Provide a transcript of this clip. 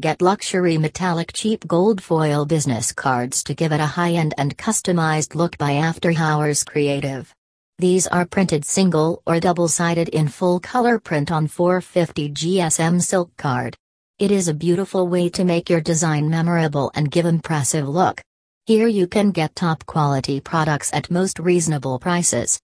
Get luxury metallic cheap gold foil business cards to give it a high-end and customized look by After Hours Creative. These are printed single or double-sided in full color print on 450 GSM silk card. It is a beautiful way to make your design memorable and give impressive look. Here you can get top quality products at most reasonable prices.